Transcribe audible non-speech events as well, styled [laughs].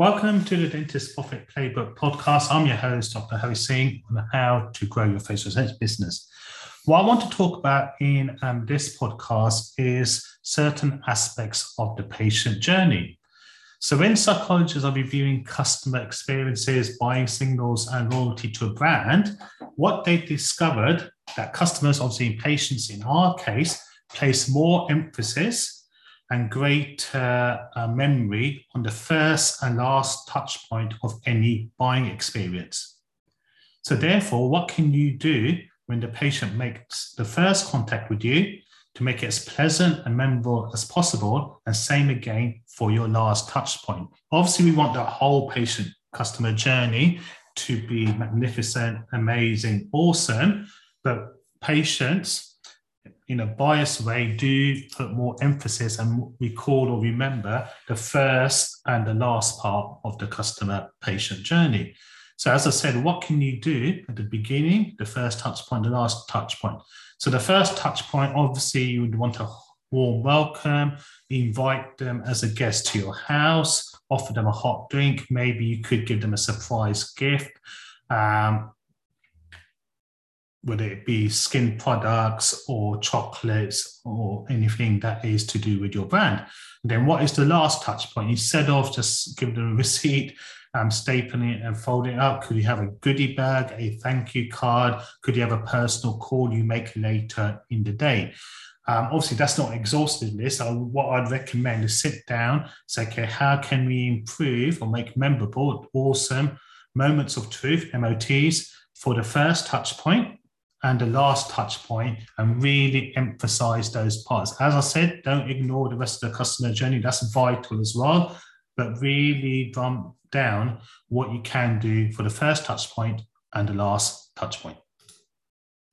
Welcome to the Dentist Profit Playbook podcast. I'm your host, Dr. Hari Singh, on how to grow your facial aesthetics business. What I want to talk about in um, this podcast is certain aspects of the patient journey. So, when psychologists are reviewing customer experiences, buying signals, and loyalty to a brand, what they discovered that customers, obviously in patients in our case, place more emphasis and greater uh, memory on the first and last touch point of any buying experience. So, therefore, what can you do when the patient makes the first contact with you to make it as pleasant and memorable as possible? And same again for your last touch point. Obviously, we want the whole patient customer journey to be magnificent, amazing, awesome, but patients in a biased way, do put more emphasis and recall or remember the first and the last part of the customer patient journey. So, as I said, what can you do at the beginning, the first touch point, the last touch point? So, the first touch point, obviously, you would want a warm welcome, invite them as a guest to your house, offer them a hot drink. Maybe you could give them a surprise gift. Um, whether it be skin products or chocolates or anything that is to do with your brand. And then what is the last touch point? Instead of just give them a [laughs] receipt, um, stapling it and folding it up, could you have a goodie bag, a thank you card? Could you have a personal call you make later in the day? Um, obviously, that's not exhaustive list. What I'd recommend is sit down, say, okay, how can we improve or make memorable, awesome moments of truth, MOTs, for the first touch point and the last touch point and really emphasize those parts. As I said, don't ignore the rest of the customer journey. That's vital as well. But really dump down what you can do for the first touch point and the last touch point.